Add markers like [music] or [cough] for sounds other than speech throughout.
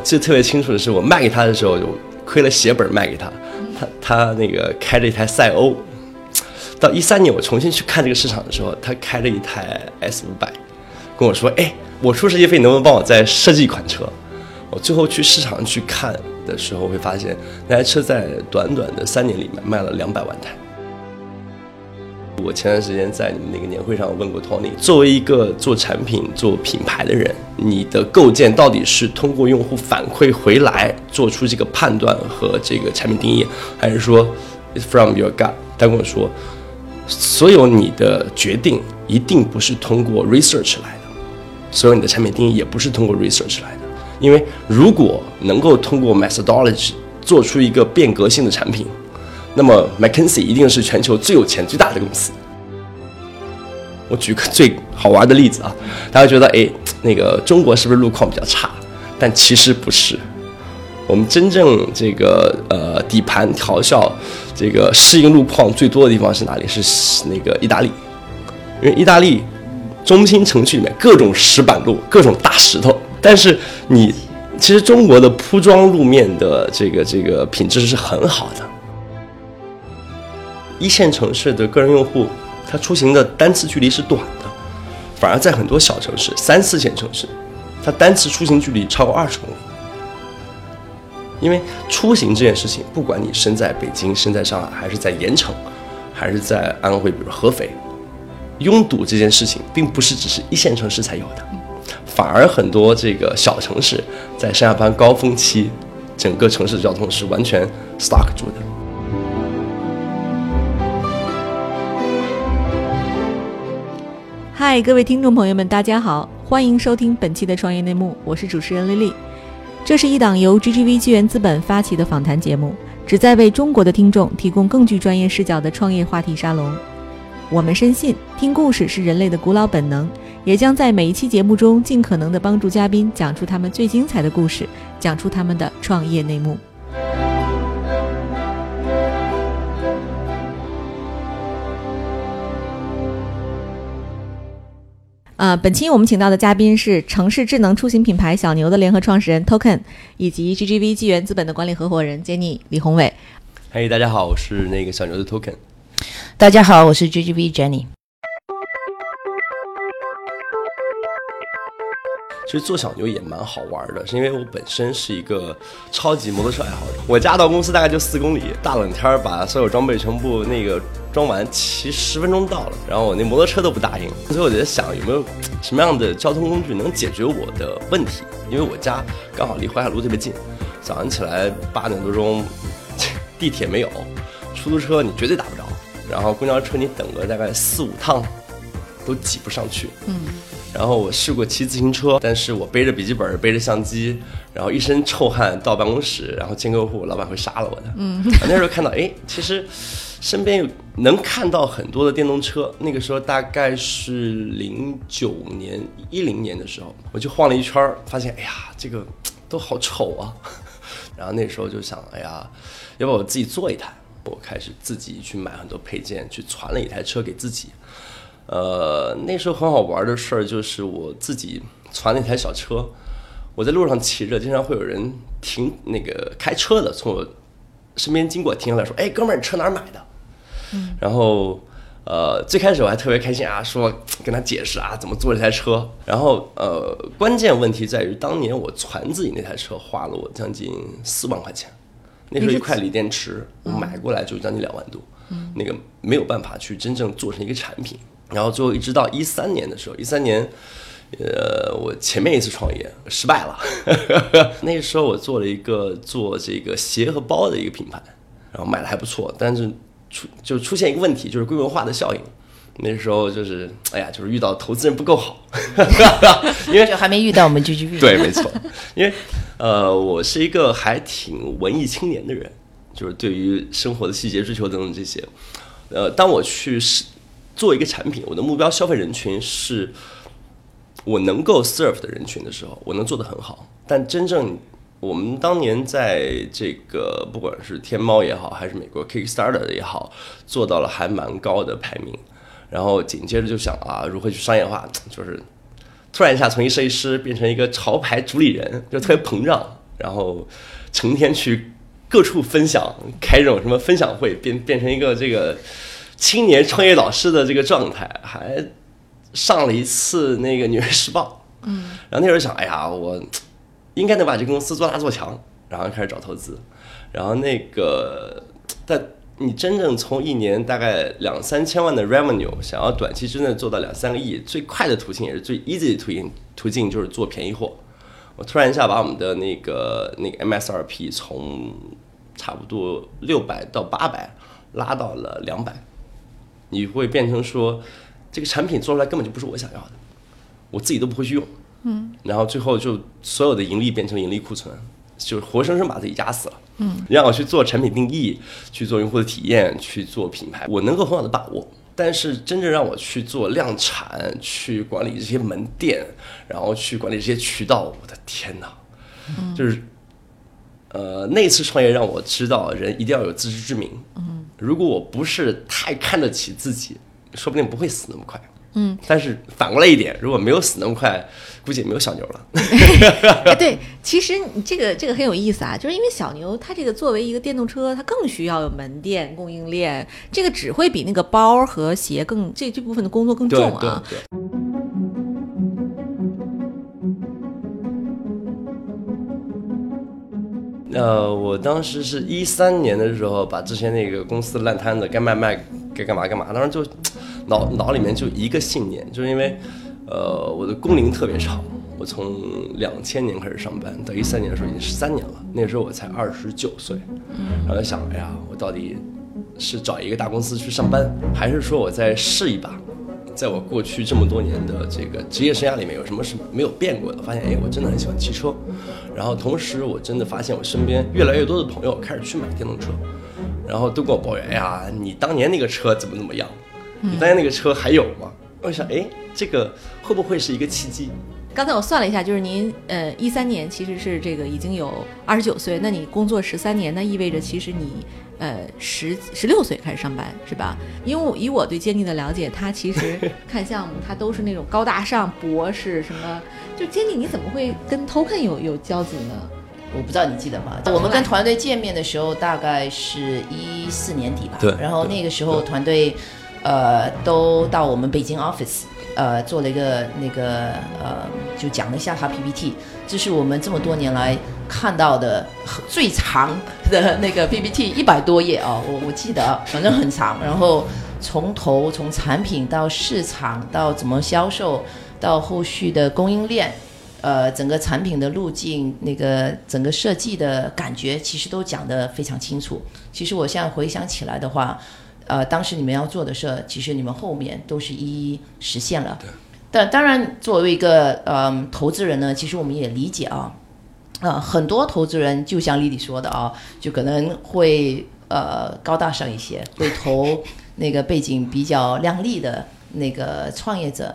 我记得特别清楚的是，我卖给他的时候，就亏了血本卖给他。他他那个开着一台赛欧，到一三年我重新去看这个市场的时候，他开着一台 S 五百，跟我说：“哎，我出设计费，能不能帮我再设计一款车？”我最后去市场去看的时候，会发现那台车在短短的三年里面卖了两百万台。我前段时间在你们那个年会上问过 Tony，作为一个做产品、做品牌的人，你的构建到底是通过用户反馈回来做出这个判断和这个产品定义，还是说 It's from your gut？他跟我说，所有你的决定一定不是通过 research 来的，所有你的产品定义也不是通过 research 来的，因为如果能够通过 methodology 做出一个变革性的产品。那么，McKinsey 一定是全球最有钱、最大的公司。我举个最好玩的例子啊，大家觉得，哎，那个中国是不是路况比较差？但其实不是。我们真正这个呃底盘调校、这个适应路况最多的地方是哪里？是那个意大利，因为意大利中心城区里面各种石板路、各种大石头。但是你其实中国的铺装路面的这个这个品质是很好的。一线城市的个人用户，他出行的单次距离是短的，反而在很多小城市、三四线城市，他单次出行距离超过二十公里。因为出行这件事情，不管你身在北京、身在上海，还是在盐城，还是在安徽，比如合肥，拥堵这件事情，并不是只是一线城市才有的，反而很多这个小城市在上下班高峰期，整个城市交通是完全 stuck 住的。嗨，各位听众朋友们，大家好，欢迎收听本期的创业内幕，我是主持人丽丽。这是一档由 GGV 纪元资本发起的访谈节目，旨在为中国的听众提供更具专业视角的创业话题沙龙。我们深信，听故事是人类的古老本能，也将在每一期节目中尽可能的帮助嘉宾讲出他们最精彩的故事，讲出他们的创业内幕。呃，本期我们请到的嘉宾是城市智能出行品牌小牛的联合创始人 Token，以及 GGV 纪元资本的管理合伙人 Jenny 李宏伟。嘿，大家好，我是那个小牛的 Token。大家好，我是 GGV Jenny。其实做小牛也蛮好玩的，是因为我本身是一个超级摩托车爱好者。我家到公司大概就四公里，大冷天把所有装备全部那个装完，骑十分钟到了。然后我那摩托车都不答应，所以我就在想有没有什么样的交通工具能解决我的问题。因为我家刚好离淮海路特别近，早上起来八点多钟，地铁没有，出租车你绝对打不着，然后公交车你等个大概四五趟，都挤不上去。嗯。然后我试过骑自行车，但是我背着笔记本，背着相机，然后一身臭汗到办公室，然后见客户，老板会杀了我的。嗯，那时候看到，哎，其实身边有能看到很多的电动车。那个时候大概是零九年、一零年的时候，我就晃了一圈，发现，哎呀，这个都好丑啊。[laughs] 然后那时候就想，哎呀，要不我自己做一台？我开始自己去买很多配件，去攒了一台车给自己。呃，那时候很好玩的事儿就是我自己传那台小车，我在路上骑着，经常会有人停那个开车的从我身边经过，停下来说：“哎，哥们儿，你车哪儿买的？”嗯，然后呃，最开始我还特别开心啊，说跟他解释啊怎么做这台车。然后呃，关键问题在于当年我攒自己那台车花了我将近四万块钱，那时候一块锂电池我买过来就将近两万多，嗯，那个没有办法去真正做成一个产品。然后最后一直到一三年的时候，一三年，呃，我前面一次创业失败了。[laughs] 那个时候我做了一个做这个鞋和包的一个品牌，然后卖的还不错，但是出就出现一个问题，就是规模化的效应。那时候就是哎呀，就是遇到投资人不够好，[laughs] 因为就还没遇到我们 GGB。对，没错，因为呃，我是一个还挺文艺青年的人，就是对于生活的细节追求等等这些，呃，当我去是。做一个产品，我的目标消费人群是我能够 serve 的人群的时候，我能做得很好。但真正我们当年在这个不管是天猫也好，还是美国 Kickstarter 也好，做到了还蛮高的排名。然后紧接着就想啊，如何去商业化？就是突然一下从一设计师变成一个潮牌主理人，就特别膨胀。然后成天去各处分享，开这种什么分享会，变变成一个这个青年创业导师的这个状态，还上了一次那个《纽约时报》。嗯，然后那时候想，哎呀，我应该能把这个公司做大做强，然后开始找投资，然后那个在。你真正从一年大概两三千万的 revenue，想要短期之内做到两三个亿，最快的途径也是最 easy 的途径，途径就是做便宜货。我突然一下把我们的那个那个 MSRP 从差不多六百到八百拉到了两百，你会变成说这个产品做出来根本就不是我想要的，我自己都不会去用。嗯，然后最后就所有的盈利变成盈利库存。就是活生生把自己压死了。嗯，让我去做产品定义，去做用户的体验，去做品牌，我能够很好的把握。但是真正让我去做量产，去管理这些门店，然后去管理这些渠道，我的天哪！嗯，就是，呃，那次创业让我知道，人一定要有自知之明。嗯，如果我不是太看得起自己，说不定不会死那么快。嗯，但是反过来一点，如果没有死那么快，估计也没有小牛了。[laughs] 对，其实你这个这个很有意思啊，就是因为小牛它这个作为一个电动车，它更需要有门店供应链，这个只会比那个包和鞋更这这部分的工作更重啊。呃，我当时是一三年的时候，把之前那个公司烂摊子该卖卖，该干嘛干嘛，当时就。脑脑里面就一个信念，就是因为，呃，我的工龄特别长，我从两千年开始上班，到一三年的时候已经十三年了，那时候我才二十九岁，然后想，哎呀，我到底是找一个大公司去上班，还是说我再试一把？在我过去这么多年的这个职业生涯里面，有什么是没有变过的？发现，哎，我真的很喜欢汽车，然后同时我真的发现我身边越来越多的朋友开始去买电动车，然后都跟我抱怨，哎呀，你当年那个车怎么怎么样？你当年那个车还有吗？[laughs] 我想，哎，这个会不会是一个契机？刚才我算了一下，就是您呃一三年其实是这个已经有二十九岁，那你工作十三年，那意味着其实你呃十十六岁开始上班是吧？因为以我对坚尼的了解，他其实看项目他都是那种高大上博士什么，就坚尼你怎么会跟 Token 有有交集呢？我不知道你记得吗？我们跟团队见面的时候大概是一四年底吧，对，然后那个时候团队。呃，都到我们北京 office，呃，做了一个那个呃，就讲了一下他 PPT，这是我们这么多年来看到的最长的那个 PPT，一百多页啊，我我记得，反正很长。然后从头从产品到市场到怎么销售，到后续的供应链，呃，整个产品的路径，那个整个设计的感觉，其实都讲得非常清楚。其实我现在回想起来的话。呃，当时你们要做的事，其实你们后面都是一一实现了。但当然，作为一个呃投资人呢，其实我们也理解啊，呃，很多投资人就像丽丽说的啊，就可能会呃高大上一些，会投那个背景比较亮丽的那个创业者。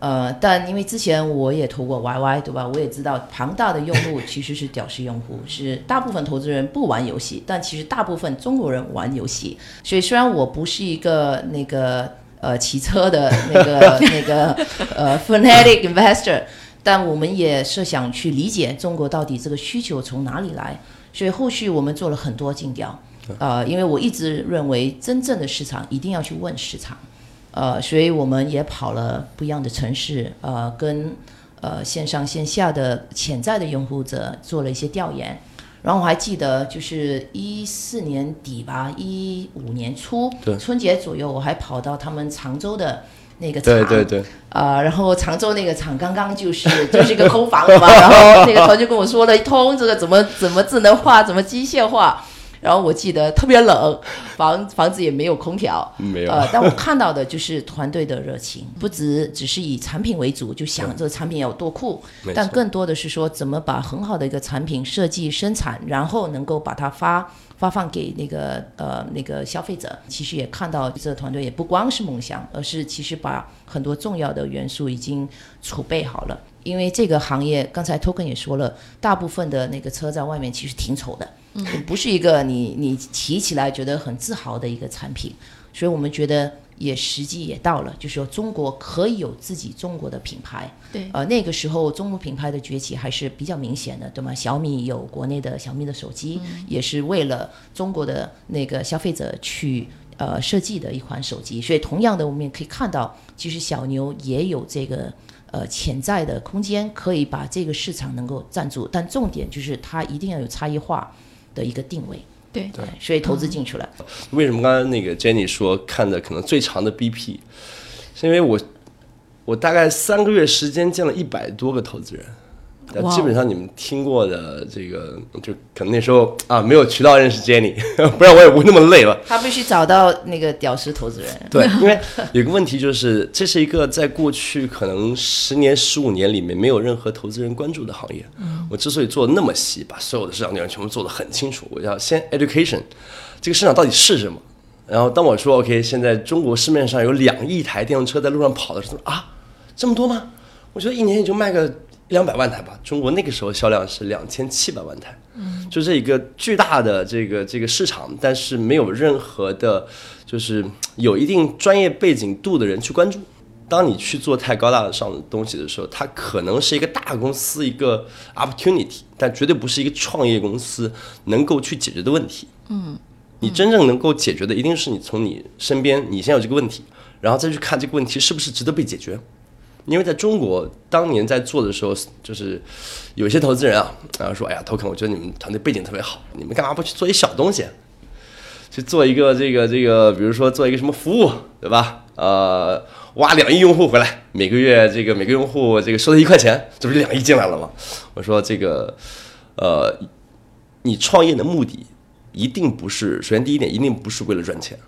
呃，但因为之前我也投过 YY，对吧？我也知道庞大的用户 [laughs] 其实是屌丝用户，是大部分投资人不玩游戏，但其实大部分中国人玩游戏。所以虽然我不是一个那个呃骑车的那个 [laughs] 那个呃 fanatic investor，但我们也设想去理解中国到底这个需求从哪里来。所以后续我们做了很多尽调，呃，因为我一直认为真正的市场一定要去问市场。呃，所以我们也跑了不一样的城市，呃，跟呃线上线下的潜在的用户者做了一些调研。然后我还记得，就是一四年底吧，一五年初春节左右，我还跑到他们常州的那个厂，对对对，啊，然后常州那个厂刚刚就是就是一个空房嘛，[laughs] 然后那个团就跟我说了一通，这个怎么怎么智能化，怎么机械化。然后我记得特别冷，房房子也没有空调，没有。呃，但我看到的就是团队的热情，不只只是以产品为主，就想这个产品要有多酷，但更多的是说怎么把很好的一个产品设计生产，然后能够把它发发放给那个呃那个消费者。其实也看到这个团队也不光是梦想，而是其实把很多重要的元素已经储备好了。因为这个行业，刚才 Token 也说了，大部分的那个车在外面其实挺丑的，不是一个你你提起来觉得很自豪的一个产品，所以我们觉得也时机也到了，就是说中国可以有自己中国的品牌。对，呃，那个时候中国品牌的崛起还是比较明显的，对吗？小米有国内的小米的手机，也是为了中国的那个消费者去呃设计的一款手机。所以同样的，我们也可以看到，其实小牛也有这个呃潜在的空间，可以把这个市场能够占住。但重点就是它一定要有差异化的一个定位。对对，所以投资进去了。为什么刚才那个 Jenny 说看的可能最长的 BP，是因为我我大概三个月时间见了一百多个投资人。基本上你们听过的这个，就可能那时候啊没有渠道认识 Jenny，[laughs] 不然我也不会那么累了。他必须找到那个屌丝投资人。[laughs] 对，因为有个问题就是，这是一个在过去可能十年、十五年里面没有任何投资人关注的行业。我之所以做的那么细，把所有的市场内容全部做得很清楚，我要先 education，这个市场到底是什么。然后当我说 OK，现在中国市面上有两亿台电动车在路上跑的时候，啊，这么多吗？我觉得一年也就卖个一两百万台吧。中国那个时候销量是两千七百万台，嗯，就这一个巨大的这个这个市场，但是没有任何的，就是有一定专业背景度的人去关注。当你去做太高大上的东西的时候，它可能是一个大公司一个 opportunity，但绝对不是一个创业公司能够去解决的问题。嗯你真正能够解决的，一定是你从你身边，你先有这个问题，然后再去看这个问题是不是值得被解决。因为在中国当年在做的时候，就是有些投资人啊，然后说：“哎呀，Token，我觉得你们团队背景特别好，你们干嘛不去做一小东西，去做一个这个这个，比如说做一个什么服务，对吧？呃，挖两亿用户回来，每个月这个每个用户这个收他一块钱，这不是两亿进来了吗？我说这个，呃，你创业的目的一定不是，首先第一点一定不是为了赚钱，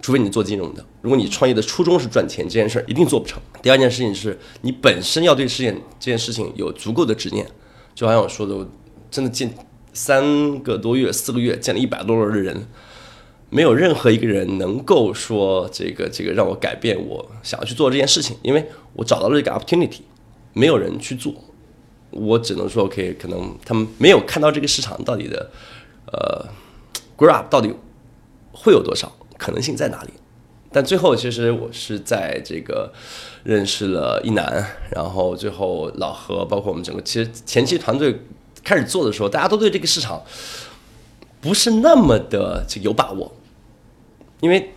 除非你做金融的。如果你创业的初衷是赚钱，这件事儿一定做不成。第二件事情是你本身要对事件这件事情有足够的执念，就好像我说的，我真的见三个多月、四个月见了一百多轮的人，没有任何一个人能够说这个这个让我改变我想要去做这件事情，因为我找到了这个 opportunity，没有人去做，我只能说 OK，可能他们没有看到这个市场到底的呃 grow up 到底会有多少，可能性在哪里。但最后，其实我是在这个认识了一男，然后最后老何，包括我们整个，其实前期团队开始做的时候，大家都对这个市场不是那么的这有把握，因为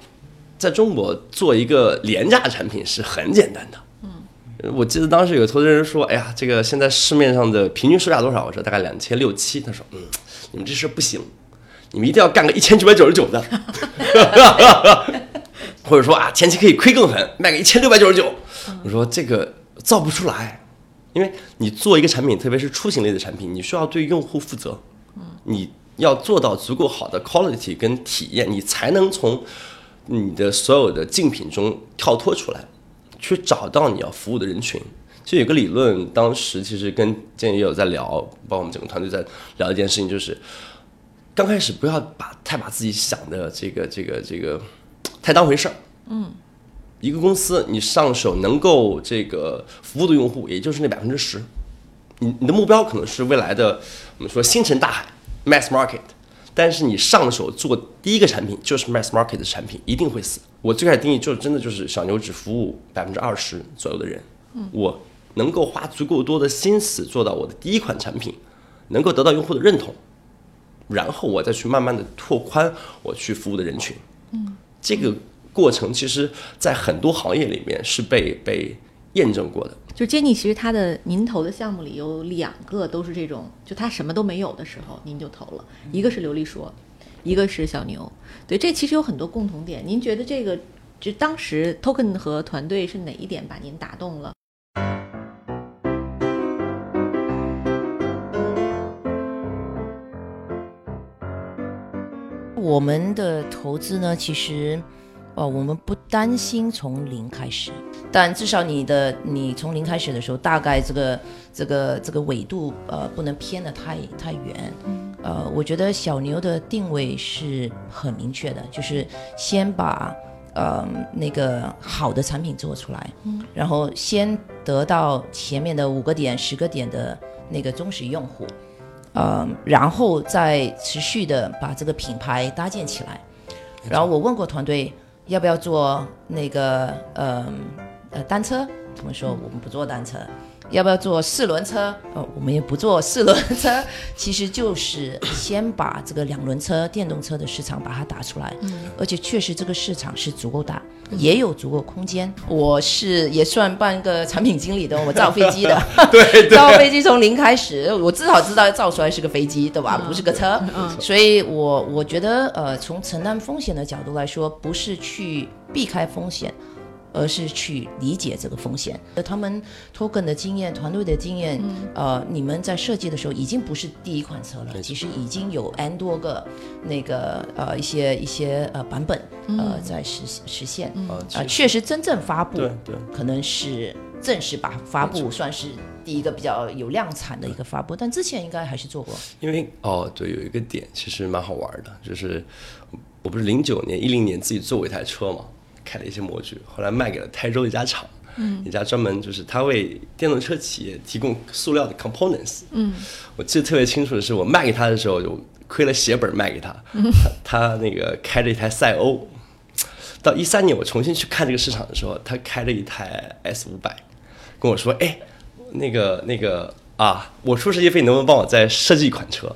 在中国做一个廉价产品是很简单的。嗯，我记得当时有个投资人说：“哎呀，这个现在市面上的平均售价多少？”我说：“大概两千六七。”他说：“嗯，你们这事不行，你们一定要干个一千九百九十九的。[laughs] ”或者说啊，前期可以亏更狠，卖个一千六百九十九。我说这个造不出来，因为你做一个产品，特别是出行类的产品，你需要对用户负责，你要做到足够好的 quality 跟体验，你才能从你的所有的竞品中跳脱出来，去找到你要服务的人群。其实有个理论，当时其实跟建议也有在聊，包括我们整个团队在聊一件事情，就是刚开始不要把太把自己想的这个这个这个太当回事儿。嗯，一个公司你上手能够这个服务的用户，也就是那百分之十。你你的目标可能是未来的我们说星辰大海 mass market，但是你上手做第一个产品就是 mass market 的产品，一定会死。我最开始定义就真的就是小牛只服务百分之二十左右的人，嗯我能够花足够多的心思做到我的第一款产品能够得到用户的认同，然后我再去慢慢的拓宽我去服务的人群。嗯，这个过程其实在很多行业里面是被被验证过的。就 Jenny，其实他的您投的项目里有两个都是这种，就他什么都没有的时候您就投了，一个是刘丽说，一个是小牛。对，这其实有很多共同点。您觉得这个，就当时 Token 和团队是哪一点把您打动了？我们的投资呢，其实，哦，我们不担心从零开始，但至少你的你从零开始的时候，大概这个这个这个纬度呃不能偏得太太远。呃，我觉得小牛的定位是很明确的，就是先把呃那个好的产品做出来，然后先得到前面的五个点、十个点的那个忠实用户。呃，然后再持续的把这个品牌搭建起来。然后我问过团队，要不要做那个呃呃单车？他们说我们不做单车。要不要做四轮车？呃，我们也不做四轮车，[laughs] 其实就是先把这个两轮车、电动车的市场把它打出来。嗯，而且确实这个市场是足够大，也有足够空间。我是也算半个产品经理的，我造飞机的，[laughs] 对，造飞机从零开始，我至少知道造出来是个飞机，对吧？不是个车。嗯，所以我我觉得，呃，从承担风险的角度来说，不是去避开风险。而是去理解这个风险。他们 Token 的经验、团队的经验，呃，你们在设计的时候已经不是第一款车了，其实已经有 N 多个那个呃一些一些呃版本呃在实实现啊，确实真正发布，对，可能是正式把发布算是第一个比较有量产的一个发布，但之前应该还是做过。因为哦，对，有一个点其实蛮好玩的，就是我不是零九年、一零年自己做过一台车嘛。开了一些模具，后来卖给了台州一家厂，一家专门就是他为电动车企业提供塑料的 components。嗯，我记得特别清楚的是，我卖给他的时候就亏了血本卖给他，他那个开着一台赛欧。到一三年我重新去看这个市场的时候，他开了一台 S 五百，跟我说：“哎，那个那个啊，我出设计费，能不能帮我再设计一款车？”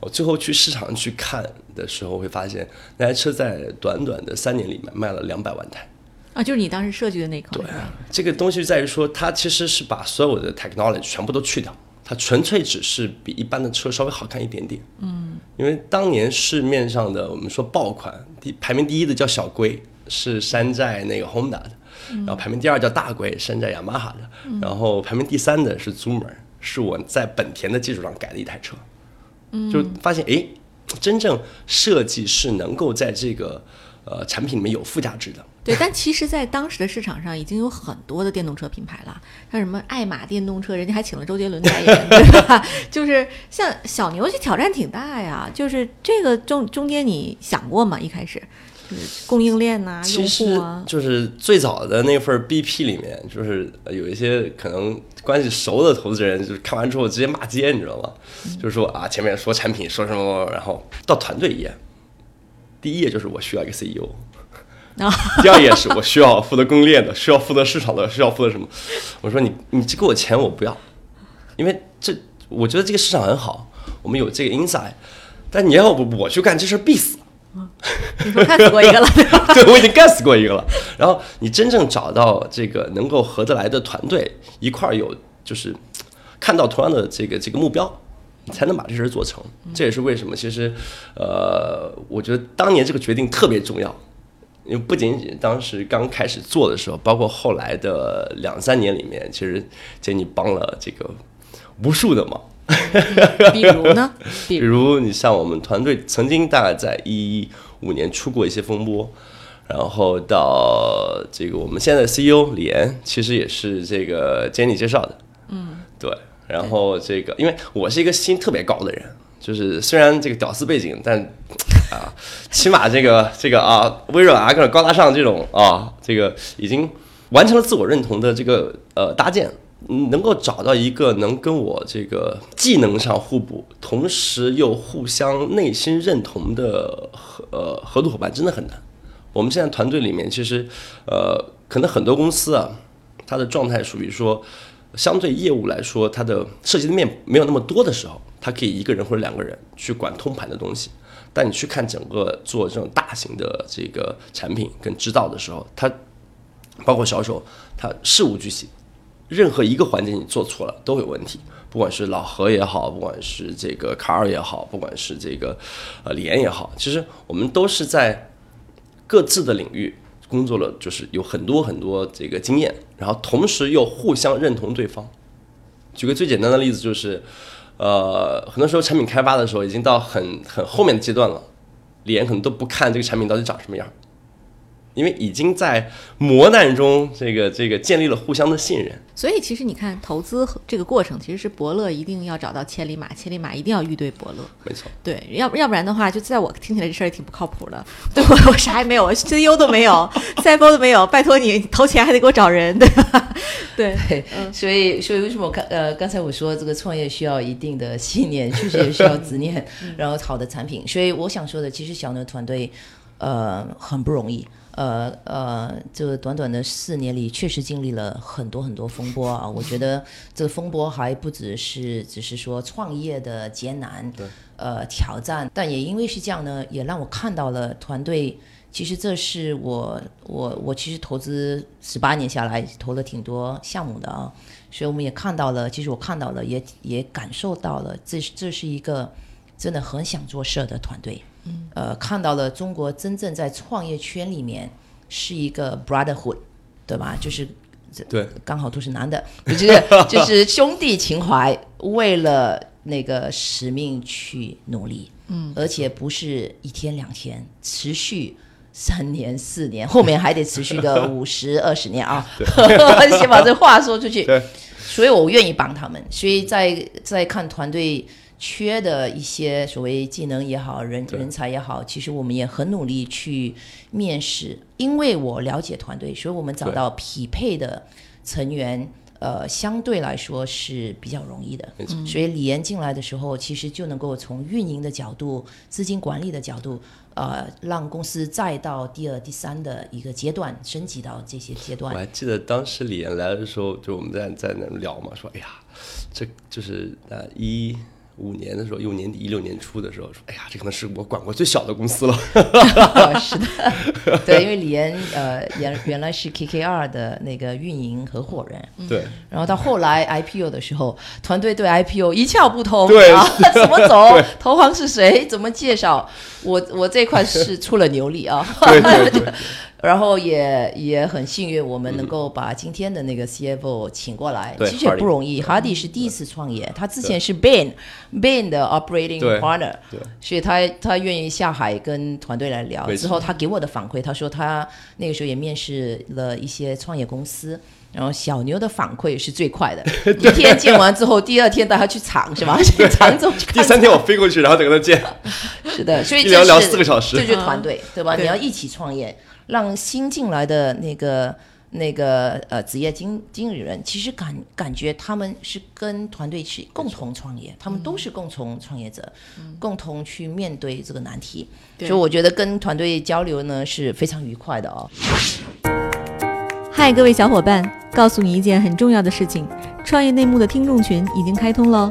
我最后去市场去看的时候，会发现那台车在短短的三年里面卖了两百万台。啊，就是你当时设计的那款。对，这个东西在于说，它其实是把所有的 technology 全部都去掉，它纯粹只是比一般的车稍微好看一点点。嗯。因为当年市面上的我们说爆款，第排名第一的叫小龟，是山寨那个 Honda 的，然后排名第二叫大龟，山寨雅马哈的，然后排名第三的是 Zoomer，是我在本田的基础上改的一台车。就发现哎，真正设计是能够在这个呃产品里面有附加值的。对，但其实，在当时的市场上已经有很多的电动车品牌了，像什么爱玛电动车，人家还请了周杰伦代言，[laughs] 对吧？就是像小牛，这挑战挺大呀。就是这个中中间，你想过吗？一开始？供应链呐，其实就是最早的那份 BP 里面，就是有一些可能关系熟的投资人，就是看完之后直接骂街，你知道吗？就是说啊，前面说产品说什么，然后到团队一页，第一页就是我需要一个 CEO，[laughs] 第二页是我需要负责供应链的，需要负责市场的，需要负责什么？我说你你给我钱我不要，因为这我觉得这个市场很好，我们有这个 inside，但你要不我去干这事必死。你说干死过一个了，[laughs] 对，我已经干死过一个了。然后你真正找到这个能够合得来的团队，一块儿有就是看到同样的这个这个目标，你才能把这事儿做成。这也是为什么，其实呃，我觉得当年这个决定特别重要，因为不仅仅当时刚开始做的时候，包括后来的两三年里面，其实杰尼帮了这个无数的忙。比如呢？[laughs] 比如你像我们团队曾经大概在一五年出过一些风波，然后到这个我们现在的 CEO 李岩其实也是这个 Jenny 介绍的。嗯，对。然后这个因为我是一个心特别高的人，就是虽然这个屌丝背景，但啊，起码这个这个啊，微软啊，各种高大上这种啊，这个已经完成了自我认同的这个呃搭建。能够找到一个能跟我这个技能上互补，同时又互相内心认同的合呃合作伙伴真的很难。我们现在团队里面其实呃可能很多公司啊，它的状态属于说，相对业务来说，它的涉及的面没有那么多的时候，它可以一个人或者两个人去管通盘的东西。但你去看整个做这种大型的这个产品跟制造的时候，它包括销售，它事无巨细。任何一个环节你做错了都有问题，不管是老何也好，不管是这个卡尔也好，不管是这个呃李岩也好，其实我们都是在各自的领域工作了，就是有很多很多这个经验，然后同时又互相认同对方。举个最简单的例子，就是呃很多时候产品开发的时候已经到很很后面的阶段了，李岩可能都不看这个产品到底长什么样。因为已经在磨难中，这个这个建立了互相的信任。所以其实你看，投资这个过程其实是伯乐一定要找到千里马，千里马一定要遇对伯乐。没错，对，要不要不然的话，就在我听起来这事儿也挺不靠谱的。[laughs] 对我我啥也没有，CEO 都没有，CFO 都没有，拜托你投钱还得给我找人，对吧？[laughs] 对，所以所以为什么我刚呃刚才我说这个创业需要一定的信念，确实也需要执念，然后好的产品。所以我想说的，其实小牛团队。呃，很不容易。呃呃，这短短的四年里，确实经历了很多很多风波啊。我觉得这个风波还不只是只是说创业的艰难，对，呃挑战，但也因为是这样呢，也让我看到了团队。其实这是我我我其实投资十八年下来投了挺多项目的啊，所以我们也看到了，其实我看到了，也也感受到了，这这是一个真的很想做事的团队。嗯，呃，看到了中国真正在创业圈里面是一个 brotherhood，对吧？就是对，刚好都是男的，[laughs] 就是就是兄弟情怀，为了那个使命去努力。嗯，而且不是一天两天，持续。三年四年，后面还得持续个 [laughs] 五十二十年啊！[laughs] 先把这话说出去。所以我愿意帮他们。所以在在看团队缺的一些所谓技能也好，人人才也好，其实我们也很努力去面试。因为我了解团队，所以我们找到匹配的成员，呃，相对来说是比较容易的。所以李岩进来的时候，其实就能够从运营的角度、资金管理的角度。呃，让公司再到第二、第三的一个阶段升级到这些阶段。我还记得当时李岩来的时候，就我们在在那聊嘛，说哎呀，这就是呃一。五年的时候，又年底一六年初的时候，说：“哎呀，这可能是我管过最小的公司了。”是的，[laughs] 对，因为李岩呃原原来是 KKR 的那个运营合伙人，对。然后到后来 IPO 的时候，团队对 IPO 一窍不通，对啊，[laughs] 怎么走，投行是谁，怎么介绍，我我这块是出了牛力啊。对对对。[laughs] 然后也也很幸运，我们能够把今天的那个 CFO 请过来，其实也不容易。哈迪是第一次创业，他之前是 Bain，Bain 的 Operating Partner，所以他他愿意下海跟团队来聊。之后他给我的反馈，他说他那个时候也面试了一些创业公司，然后小牛的反馈是最快的，[laughs] 一天见完之后，第二天带他去厂是吧？[laughs] 去厂总去。第三天我飞过去，然后再跟他见。[laughs] 是的，所以聊聊四个小时，这就是团队对吧？你要一起创业。让新进来的那个那个呃职业经经理人，其实感感觉他们是跟团队去共同创业，他们都是共同创业者，共同去面对这个难题，所以我觉得跟团队交流呢是非常愉快的哦。嗨，各位小伙伴，告诉你一件很重要的事情，创业内幕的听众群已经开通了。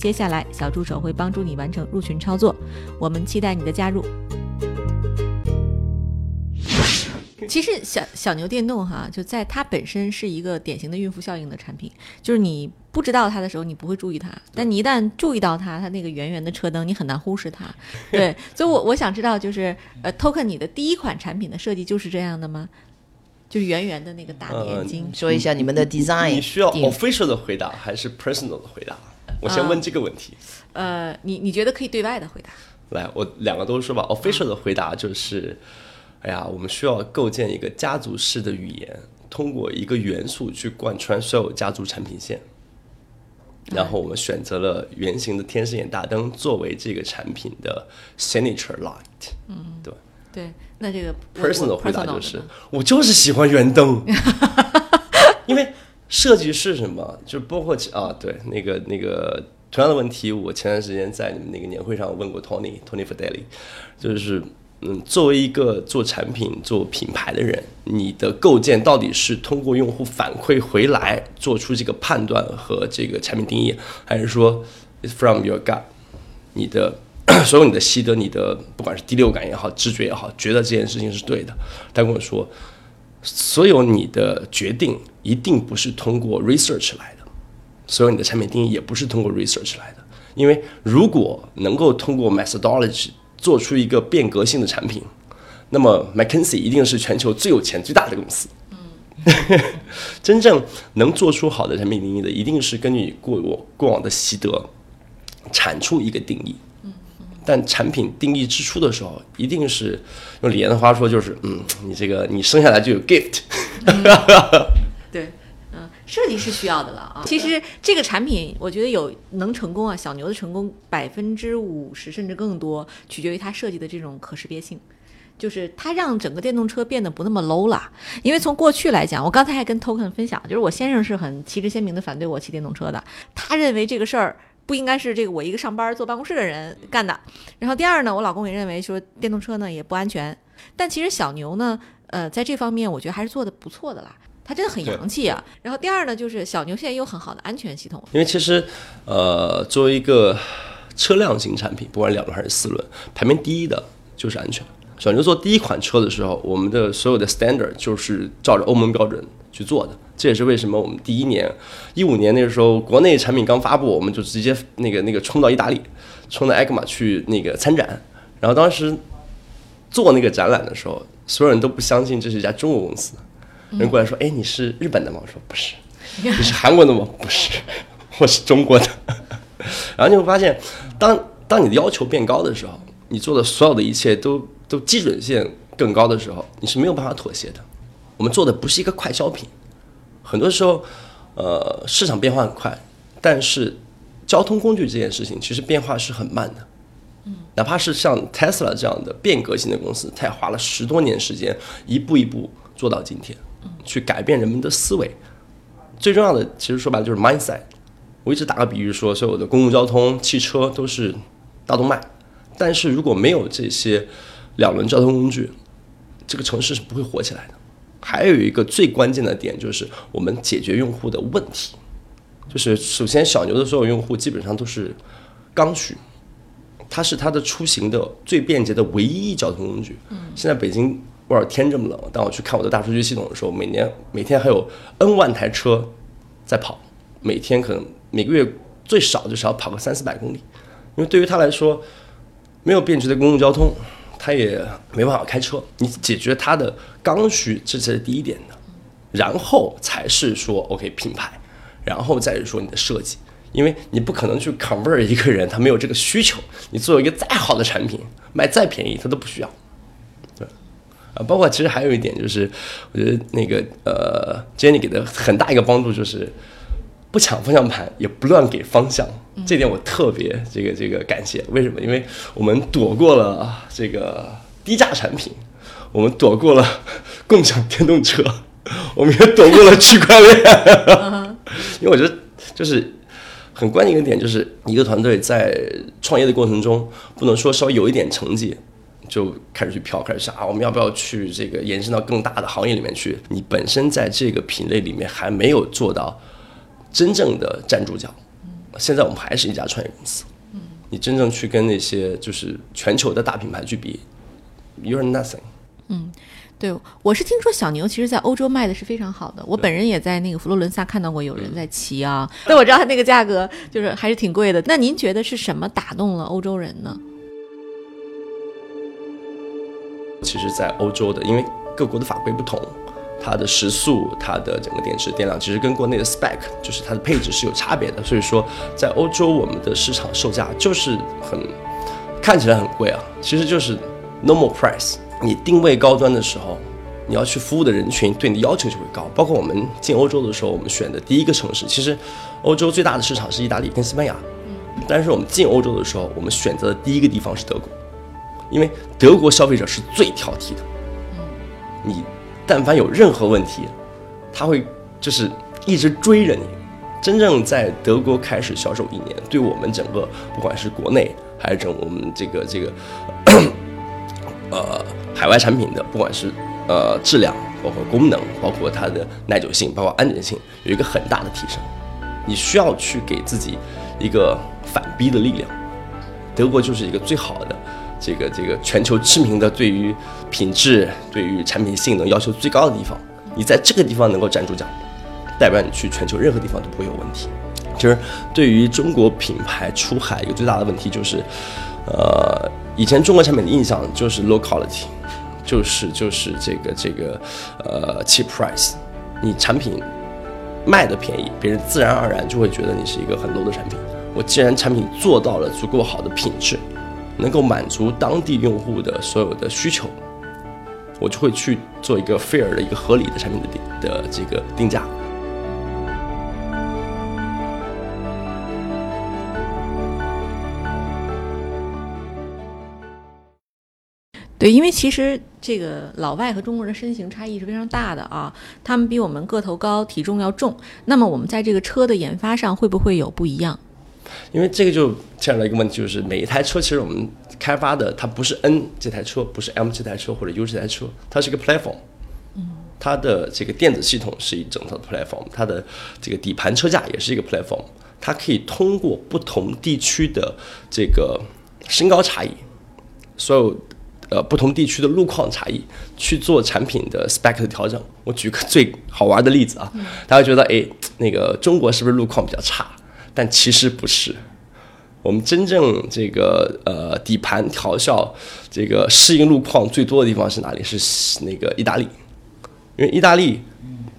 接下来，小助手会帮助你完成入群操作。我们期待你的加入。其实，小小牛电动哈，就在它本身是一个典型的孕妇效应的产品，就是你不知道它的时候，你不会注意它；但你一旦注意到它，它那个圆圆的车灯，你很难忽视它。[laughs] 对，所以，我我想知道，就是呃，Token，你的第一款产品的设计就是这样的吗？就是圆圆的那个大眼睛。说一下你们的 design。你需要 official 的回答还是 personal 的回答？我先问这个问题。呃，你你觉得可以对外的回答？来，我两个都说吧。official 的回答就是：哎呀，我们需要构建一个家族式的语言，通过一个元素去贯穿所有家族产品线。然后我们选择了圆形的天使眼大灯作为这个产品的 signature light。嗯，对。对，那这个 person 的回答就是，我就是喜欢圆灯，[laughs] 因为设计是什么，就包括啊，对，那个那个同样的问题，我前段时间在你们那个年会上问过 Tony Tony Fideli，就是嗯，作为一个做产品做品牌的人，你的构建到底是通过用户反馈回来做出这个判断和这个产品定义，还是说 is from your gut，你的？[coughs] 所有你的习得，你的不管是第六感也好，直觉也好，觉得这件事情是对的。他跟我说，所有你的决定一定不是通过 research 来的，所有你的产品定义也不是通过 research 来的。因为如果能够通过 methodology 做出一个变革性的产品，那么 McKinsey 一定是全球最有钱最大的公司。[laughs] 真正能做出好的产品定义的，一定是根据过我过往的习得产出一个定义。但产品定义之初的时候，一定是用李岩的话说，就是嗯，你这个你生下来就有 [laughs] gift。对，嗯，设计是需要的了啊。其实这个产品，我觉得有能成功啊，小牛的成功百分之五十甚至更多，取决于它设计的这种可识别性。就是它让整个电动车变得不那么 low 了，因为从过去来讲，我刚才还跟 Token 分享，就是我先生是很旗帜鲜明的反对我骑电动车的，他认为这个事儿不应该是这个我一个上班坐办公室的人干的。然后第二呢，我老公也认为说电动车呢也不安全，但其实小牛呢，呃，在这方面我觉得还是做的不错的啦，它真的很洋气啊。然后第二呢，就是小牛现在有很好的安全系统，因为其实呃，作为一个车辆型产品，不管两轮还是四轮，排名第一的就是安全。小牛做第一款车的时候，我们的所有的 standard 就是照着欧盟标准去做的。这也是为什么我们第一年，一五年那个时候，国内产品刚发布，我们就直接那个那个冲到意大利，冲到 EICMA 去那个参展。然后当时做那个展览的时候，所有人都不相信这是一家中国公司。人过来说：“哎，你是日本的吗？”我说：“不是。”“你是韩国的吗？”“不是，我是中国的。”然后你会发现，当当你的要求变高的时候，你做的所有的一切都。都基准线更高的时候，你是没有办法妥协的。我们做的不是一个快消品，很多时候，呃，市场变化很快，但是交通工具这件事情其实变化是很慢的。嗯，哪怕是像 Tesla 这样的变革性的公司，它也花了十多年时间，一步一步做到今天，去改变人们的思维。最重要的，其实说白了就是 mindset。我一直打个比喻说，所有的公共交通、汽车都是大动脉，但是如果没有这些，两轮交通工具，这个城市是不会火起来的。还有一个最关键的点就是我们解决用户的问题，就是首先小牛的所有用户基本上都是刚需，它是它的出行的最便捷的唯一交通工具。现在北京偶尔天这么冷，当我去看我的大数据系统的时候，每年每天还有 N 万台车在跑，每天可能每个月最少就是要跑个三四百公里，因为对于他来说，没有便捷的公共交通。他也没办法开车，你解决他的刚需，这才是第一点的，然后才是说 OK 品牌，然后再是说你的设计，因为你不可能去 convert 一个人，他没有这个需求，你做一个再好的产品，卖再便宜，他都不需要。对，啊，包括其实还有一点就是，我觉得那个呃，Jenny 给的很大一个帮助就是。不抢方向盘，也不乱给方向，这点我特别这个这个感谢。为什么？因为我们躲过了这个低价产品，我们躲过了共享电动车，[laughs] 我们也躲过了区块链。因为我觉得，就是很关键一个点，就是一个团队在创业的过程中，不能说稍微有一点成绩就开始去飘，开始想啊，我们要不要去这个延伸到更大的行业里面去？你本身在这个品类里面还没有做到。真正的站住脚，现在我们还是一家创业公司。你真正去跟那些就是全球的大品牌去比，you're nothing。嗯，对，我是听说小牛其实在欧洲卖的是非常好的。我本人也在那个佛罗伦萨看到过有人在骑啊，但我知道它那个价格就是还是挺贵的。那您觉得是什么打动了欧洲人呢？其实，在欧洲的，因为各国的法规不同。它的时速，它的整个电池电量，其实跟国内的 spec，就是它的配置是有差别的。所以说，在欧洲，我们的市场售价就是很看起来很贵啊，其实就是 normal price。你定位高端的时候，你要去服务的人群对你的要求就会高。包括我们进欧洲的时候，我们选的第一个城市，其实欧洲最大的市场是意大利跟西班牙，但是我们进欧洲的时候，我们选择的第一个地方是德国，因为德国消费者是最挑剔的。你。但凡有任何问题，他会就是一直追着你。真正在德国开始销售一年，对我们整个不管是国内还是整我们这个这个呃海外产品的，不管是呃质量，包括功能，包括它的耐久性，包括安全性，有一个很大的提升。你需要去给自己一个反逼的力量。德国就是一个最好的。这个这个全球知名的对于品质、对于产品性能要求最高的地方，你在这个地方能够站住脚，代表你去全球任何地方都不会有问题。其实对于中国品牌出海一个最大的问题就是，呃，以前中国产品的印象就是 low quality，就是就是这个这个呃 cheap price，你产品卖的便宜，别人自然而然就会觉得你是一个很 low 的产品。我既然产品做到了足够好的品质。能够满足当地用户的所有的需求，我就会去做一个 fair 的一个合理的产品的定的这个定价。对，因为其实这个老外和中国人的身形差异是非常大的啊，他们比我们个头高，体重要重。那么我们在这个车的研发上会不会有不一样？因为这个就牵扯到一个问题，就是每一台车其实我们开发的它不是 N 这台车，不是 M 这台车或者 U 这台车，它是一个 platform。嗯。它的这个电子系统是一整套的 platform，它的这个底盘车架也是一个 platform，它可以通过不同地区的这个身高差异，所有。呃，不同地区的路况差异去做产品的 spec 的调整。我举个最好玩的例子啊，大家觉得哎，那个中国是不是路况比较差？但其实不是。我们真正这个呃底盘调校这个适应路况最多的地方是哪里？是那个意大利，因为意大利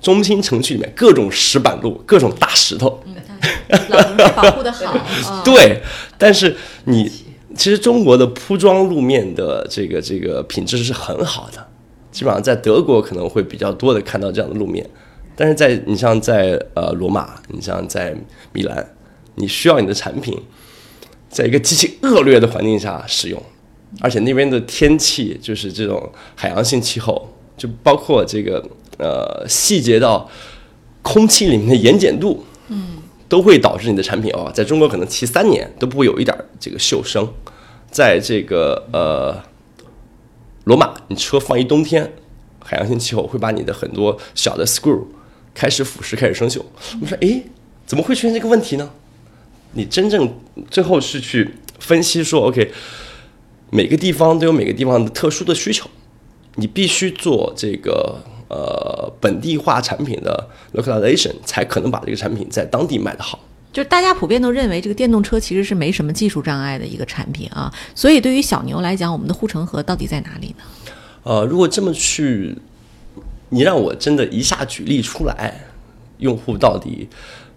中心城区里面各种石板路，各种大石头，老城市保护的好。[laughs] 对，但是你。其实中国的铺装路面的这个这个品质是很好的，基本上在德国可能会比较多的看到这样的路面，但是在你像在呃罗马，你像在米兰，你需要你的产品在一个极其恶劣的环境下使用，而且那边的天气就是这种海洋性气候，就包括这个呃细节到空气里面的盐碱度，嗯。都会导致你的产品哦，在中国可能骑三年都不会有一点这个锈生，在这个呃罗马，你车放一冬天，海洋性气候会把你的很多小的 screw 开始腐蚀，开始生锈。我们说，诶，怎么会出现这个问题呢？你真正最后是去分析说，OK，每个地方都有每个地方的特殊的需求，你必须做这个。呃，本地化产品的 localization 才可能把这个产品在当地卖得好。就是大家普遍都认为这个电动车其实是没什么技术障碍的一个产品啊，所以对于小牛来讲，我们的护城河到底在哪里呢？呃，如果这么去，你让我真的一下举例出来，用户到底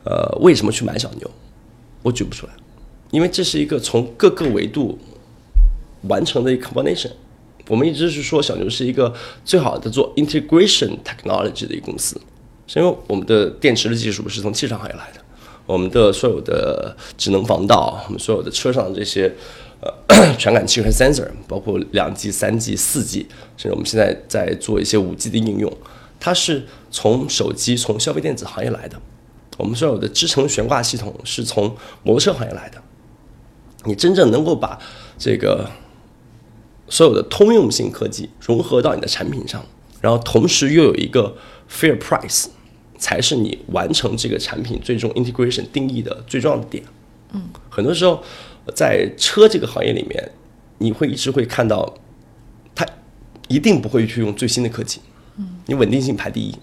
呃为什么去买小牛，我举不出来，因为这是一个从各个维度完成的一个 combination。我们一直是说小牛是一个最好的做 integration technology 的一个公司，是因为我们的电池的技术是从汽车行业来的，我们的所有的智能防盗，我们所有的车上的这些呃 [coughs] 传感器和 sensor，包括两 G、三 G、四 G，甚至我们现在在做一些五 G 的应用，它是从手机、从消费电子行业来的，我们所有的支撑悬挂系统是从摩托车行业来的，你真正能够把这个。所有的通用性科技融合到你的产品上，然后同时又有一个 fair price，才是你完成这个产品最终 integration 定义的最重要的点。嗯，很多时候在车这个行业里面，你会一直会看到，它一定不会去用最新的科技。嗯，你稳定性排第一。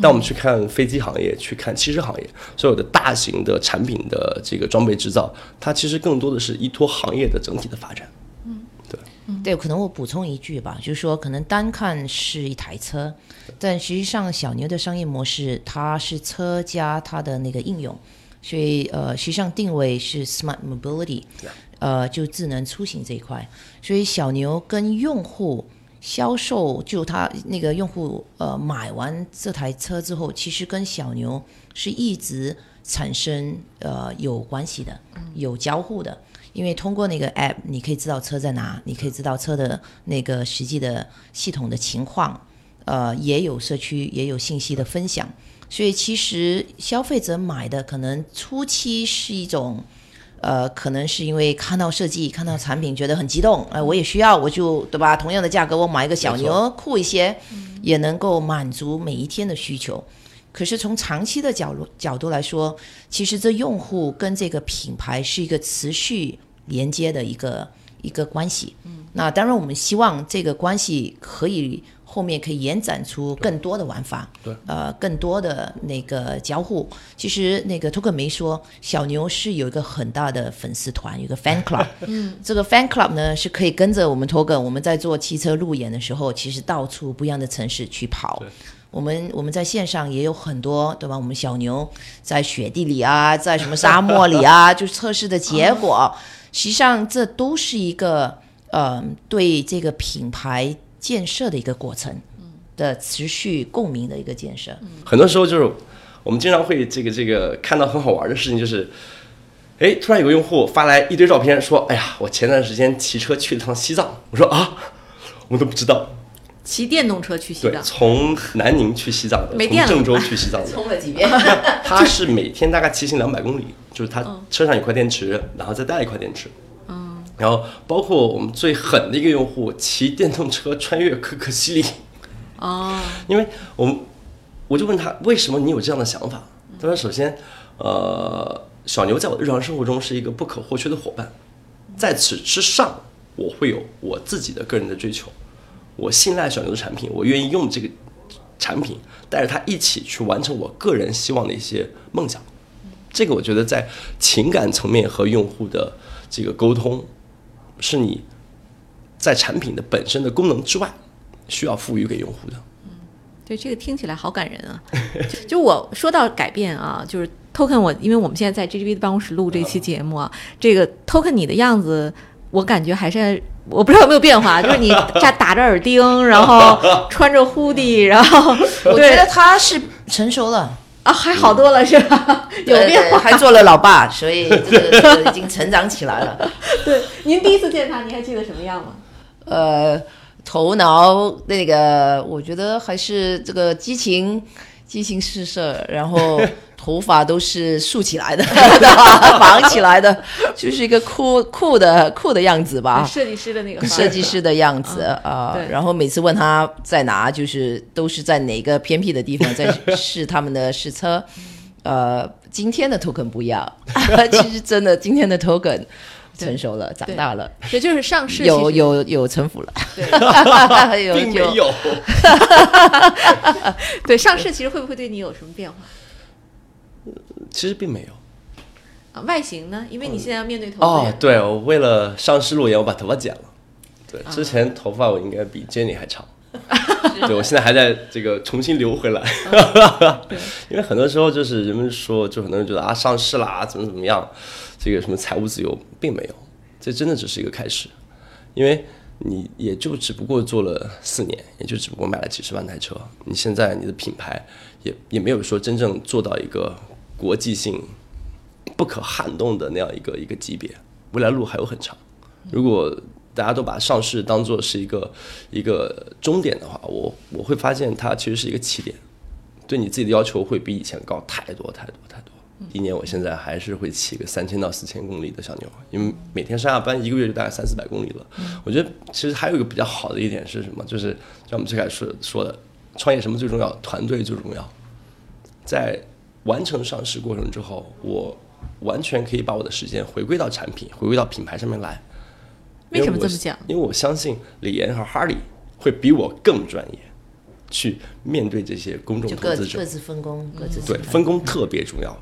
但我们去看飞机行业，去看汽车行业，所有的大型的产品的这个装备制造，它其实更多的是依托行业的整体的发展。嗯，对。对，可能我补充一句吧，就是说，可能单看是一台车，但实际上小牛的商业模式它是车加它的那个应用，所以呃，实际上定位是 smart mobility，呃，就智能出行这一块。所以小牛跟用户销售，就他那个用户呃买完这台车之后，其实跟小牛是一直产生呃有关系的，有交互的。因为通过那个 app，你可以知道车在哪，你可以知道车的那个实际的系统的情况，呃，也有社区也有信息的分享。所以其实消费者买的可能初期是一种，呃，可能是因为看到设计、看到产品觉得很激动，哎，我也需要，我就对吧？同样的价格，我买一个小牛酷一些，也能够满足每一天的需求。可是从长期的角度角度来说，其实这用户跟这个品牌是一个持续连接的一个一个关系。嗯，那当然我们希望这个关系可以后面可以延展出更多的玩法。对，呃，更多的那个交互。其实那个托克没说，小牛是有一个很大的粉丝团，有个 fan club。[laughs] 嗯，这个 fan club 呢是可以跟着我们托克，我们在做汽车路演的时候，其实到处不一样的城市去跑。我们我们在线上也有很多，对吧？我们小牛在雪地里啊，在什么沙漠里啊，[laughs] 就是测试的结果。实际上，这都是一个呃对这个品牌建设的一个过程的持续共鸣的一个建设。很多时候就是我们经常会这个这个看到很好玩的事情，就是，哎，突然有个用户发来一堆照片，说，哎呀，我前段时间骑车去了趟西藏。我说啊，我都不知道。骑电动车去西对，藏，从南宁去西藏的，没电从郑州去西藏的。充了几遍，[laughs] 他是每天大概骑行两百公里，就是他嗯车上有块电池，然后再带一块电池。嗯，然后包括我们最狠的一个用户骑电动车穿越可可西里，哦，因为我们我就问他为什么你有这样的想法？他说首先，呃，小牛在我的日常生活中是一个不可或缺的伙伴，在此之上，我会有我自己的个人的追求。我信赖小牛的产品，我愿意用这个产品带着他一起去完成我个人希望的一些梦想。这个我觉得在情感层面和用户的这个沟通，是你在产品的本身的功能之外，需要赋予给用户的。对，这个听起来好感人啊！就就我说到改变啊，就是 Token 我，因为我们现在在 GGV 的办公室录这期节目啊，这个 Token 你的样子，我感觉还是我不知道有没有变化，就是你打打着耳钉，然后穿着 hoodie，然后我觉得他是成熟了。啊，还好多了是吧？有变化。还做了老爸，所以这个这个已经成长起来了。[laughs] 对，您第一次见他，您还记得什么样吗？呃，头脑那个，我觉得还是这个激情，激情四射，然后 [laughs] 头发都是竖起来的，[laughs] 绑起来的，就是一个酷酷的酷的样子吧。设计师的那个设计师的样子嗯啊、对然后每次问他在哪，就是都是在哪个偏僻的地方在试他们的试车。呃，今天的 token 不一样，[laughs] 其实真的今天的 token 成熟了，长大了，对，就是上市有有有城府了，对 [laughs] 有并没有。[laughs] 对上市其实会不会对你有什么变化其实并没有。啊？外形呢？因为你现在要面对投资人，，哦对，我为了上市路演，我把头发剪了。对，啊之前头发我应该比 Jenny 还长。[laughs] 对，我现在还在这个重新留回来。因为很多时候就是人们说，就很多人觉得啊，上市啦，怎么怎么样，这个什么财务自由，并没有，这真的只是一个开始。因为你也就只不过做了四年，也就只不过买了几十万台车，你现在你的品牌也也没有说真正做到一个国际性不可撼动的那样一个一个级别，未来路还有很长。如果大家都把上市当做是一个一个终点的话，我我会发现它其实是一个起点，对你自己的要求会比以前高太多太多太多。一年我现在还是会骑个三千到四千公里的小牛，因为每天上下班一个月就大概三四百公里了。我觉得其实还有一个比较好的一点是什么？就是像我们最开始说说的，创业什么最重要？团队最重要。在完成上市过程之后，我完全可以把我的时间回归到产品、回归到品牌上面来。为什么这么讲因为我相信李岩和哈利会比我更专业，去面对这些公众投资者各各。自分工，各自对，分分工特别重要。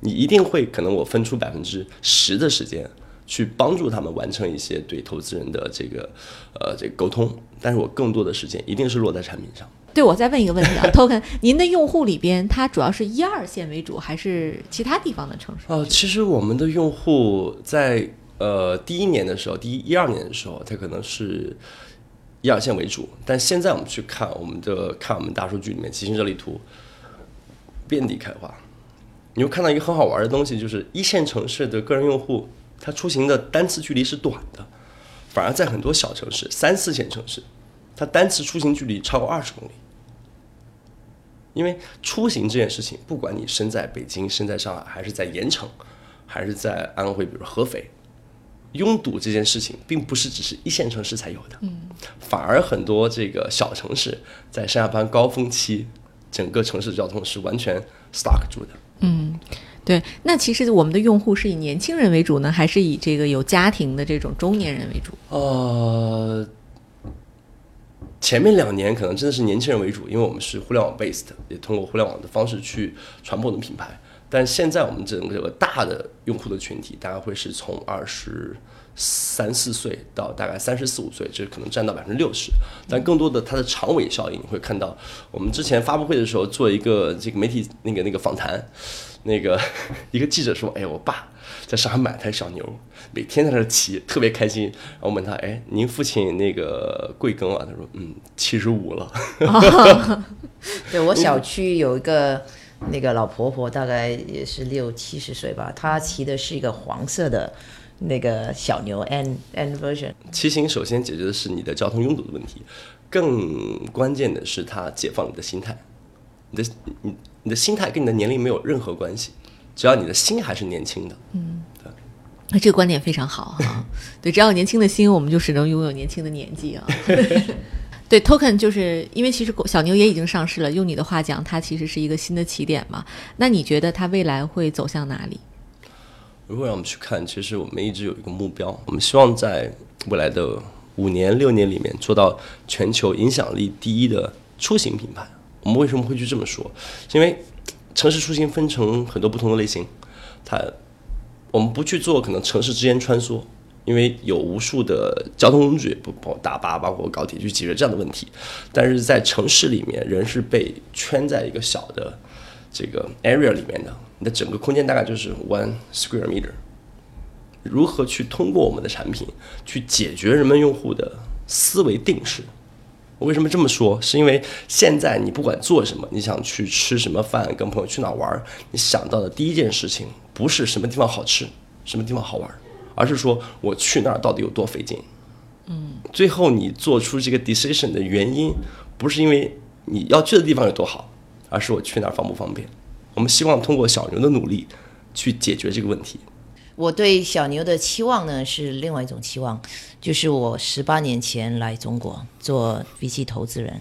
你一定会可能我分出百分之十的时间去帮助他们完成一些对投资人的这个呃这个沟通，但是我更多的时间一定是落在产品上。对，我再问一个问题啊，[laughs] Token，您的用户里边，它主要是一二线为主，还是其他地方的城市？哦，其实我们的用户在呃第一年的时候，第一一二年的时候，它可能是一二线为主，但现在我们去看我们的看我们大数据里面骑行热力图，遍地开花。你会看到一个很好玩的东西，就是一线城市的个人用户，他出行的单次距离是短的，反而在很多小城市、三四线城市，他单次出行距离超过二十公里。因为出行这件事情，不管你身在北京、身在上海，还是在盐城，还是在安徽，比如合肥，拥堵这件事情，并不是只是一线城市才有的，嗯，反而很多这个小城市在上下班高峰期，整个城市交通是完全 stuck 住的。嗯对，那其实我们的用户是以年轻人为主呢，还是以这个有家庭的这种中年人为主？呃，前面两年可能真的是年轻人为主，因为我们是互联网 based，也通过互联网的方式去传播我们的品牌。但现在我们整个大的用户的群体，大概会是从二十三四岁到大概三十四五岁，这可能占到百分之六十。但更多的它的长尾效应，会看到我们之前发布会的时候做一个这个媒体那个那个访谈，那个 [laughs] 一个记者说：“哎，我爸在上海买台小牛，每天在那骑，特别开心。”然后问他：“哎，您父亲那个贵庚啊？”他说：“嗯，七十五了。[laughs] 对我小区有一个那个老婆婆，大概也是六七十岁吧，她骑的是一个黄色的那个小牛 N N version。”骑行首先解决的是你的交通拥堵的问题，更关键的是它解放你的心态。你的你你的心态跟你的年龄没有任何关系，只要你的心还是年轻的。嗯那这个观点非常好哈。[laughs] 对，只要有年轻的心，我们就只能拥有年轻的年纪啊。[laughs] 对，token 就是因为其实小牛也已经上市了，用你的话讲，它其实是一个新的起点嘛。那你觉得它未来会走向哪里？如果让我们去看，其实我们一直有一个目标，我们希望在未来的五年、六年里面做到全球影响力第一的出行品牌。我们为什么会去这么说？因为城市出行分成很多不同的类型，它我们不去做可能城市之间穿梭，因为有无数的交通工具，不包括大巴、包括高铁去解决这样的问题。但是在城市里面，人是被圈在一个小的这个 area 里面的，你的整个空间大概就是 one square meter。如何去通过我们的产品去解决人们用户的思维定式？我为什么这么说？是因为现在你不管做什么，你想去吃什么饭，跟朋友去哪玩，你想到的第一件事情不是什么地方好吃，什么地方好玩，而是说我去那儿到底有多费劲。嗯，最后你做出这个 decision 的原因，不是因为你要去的地方有多好，而是我去哪儿方不方便。我们希望通过小牛的努力去解决这个问题。我对小牛的期望呢是另外一种期望，就是我十八年前来中国做 VC 投资人，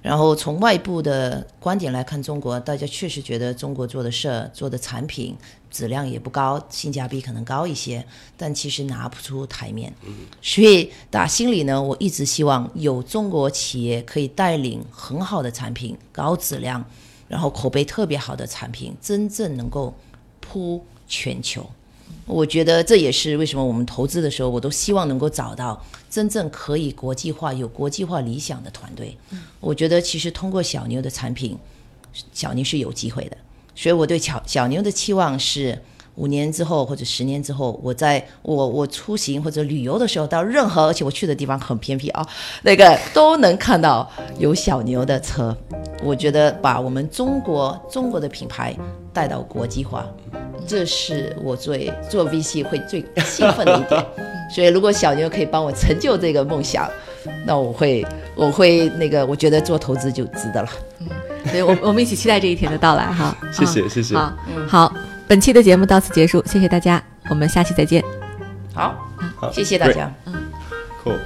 然后从外部的观点来看中国，大家确实觉得中国做的事儿、做的产品质量也不高，性价比可能高一些，但其实拿不出台面。所以打心里呢，我一直希望有中国企业可以带领很好的产品、高质量，然后口碑特别好的产品，真正能够铺全球。我觉得这也是为什么我们投资的时候，我都希望能够找到真正可以国际化、有国际化理想的团队。我觉得其实通过小牛的产品，小牛是有机会的。所以我对小小牛的期望是。五年之后或者十年之后，我在我我出行或者旅游的时候，到任何而且我去的地方很偏僻啊，那个都能看到有小牛的车。我觉得把我们中国中国的品牌带到国际化，这是我最做 VC 会最兴奋的一点。[laughs] 所以如果小牛可以帮我成就这个梦想，那我会我会那个我觉得做投资就值得了。嗯，所以我我们一起期待这一天的到来哈。谢谢谢谢。好，好。本期的节目到此结束，谢谢大家，我们下期再见。好，谢谢大家。嗯，Cool。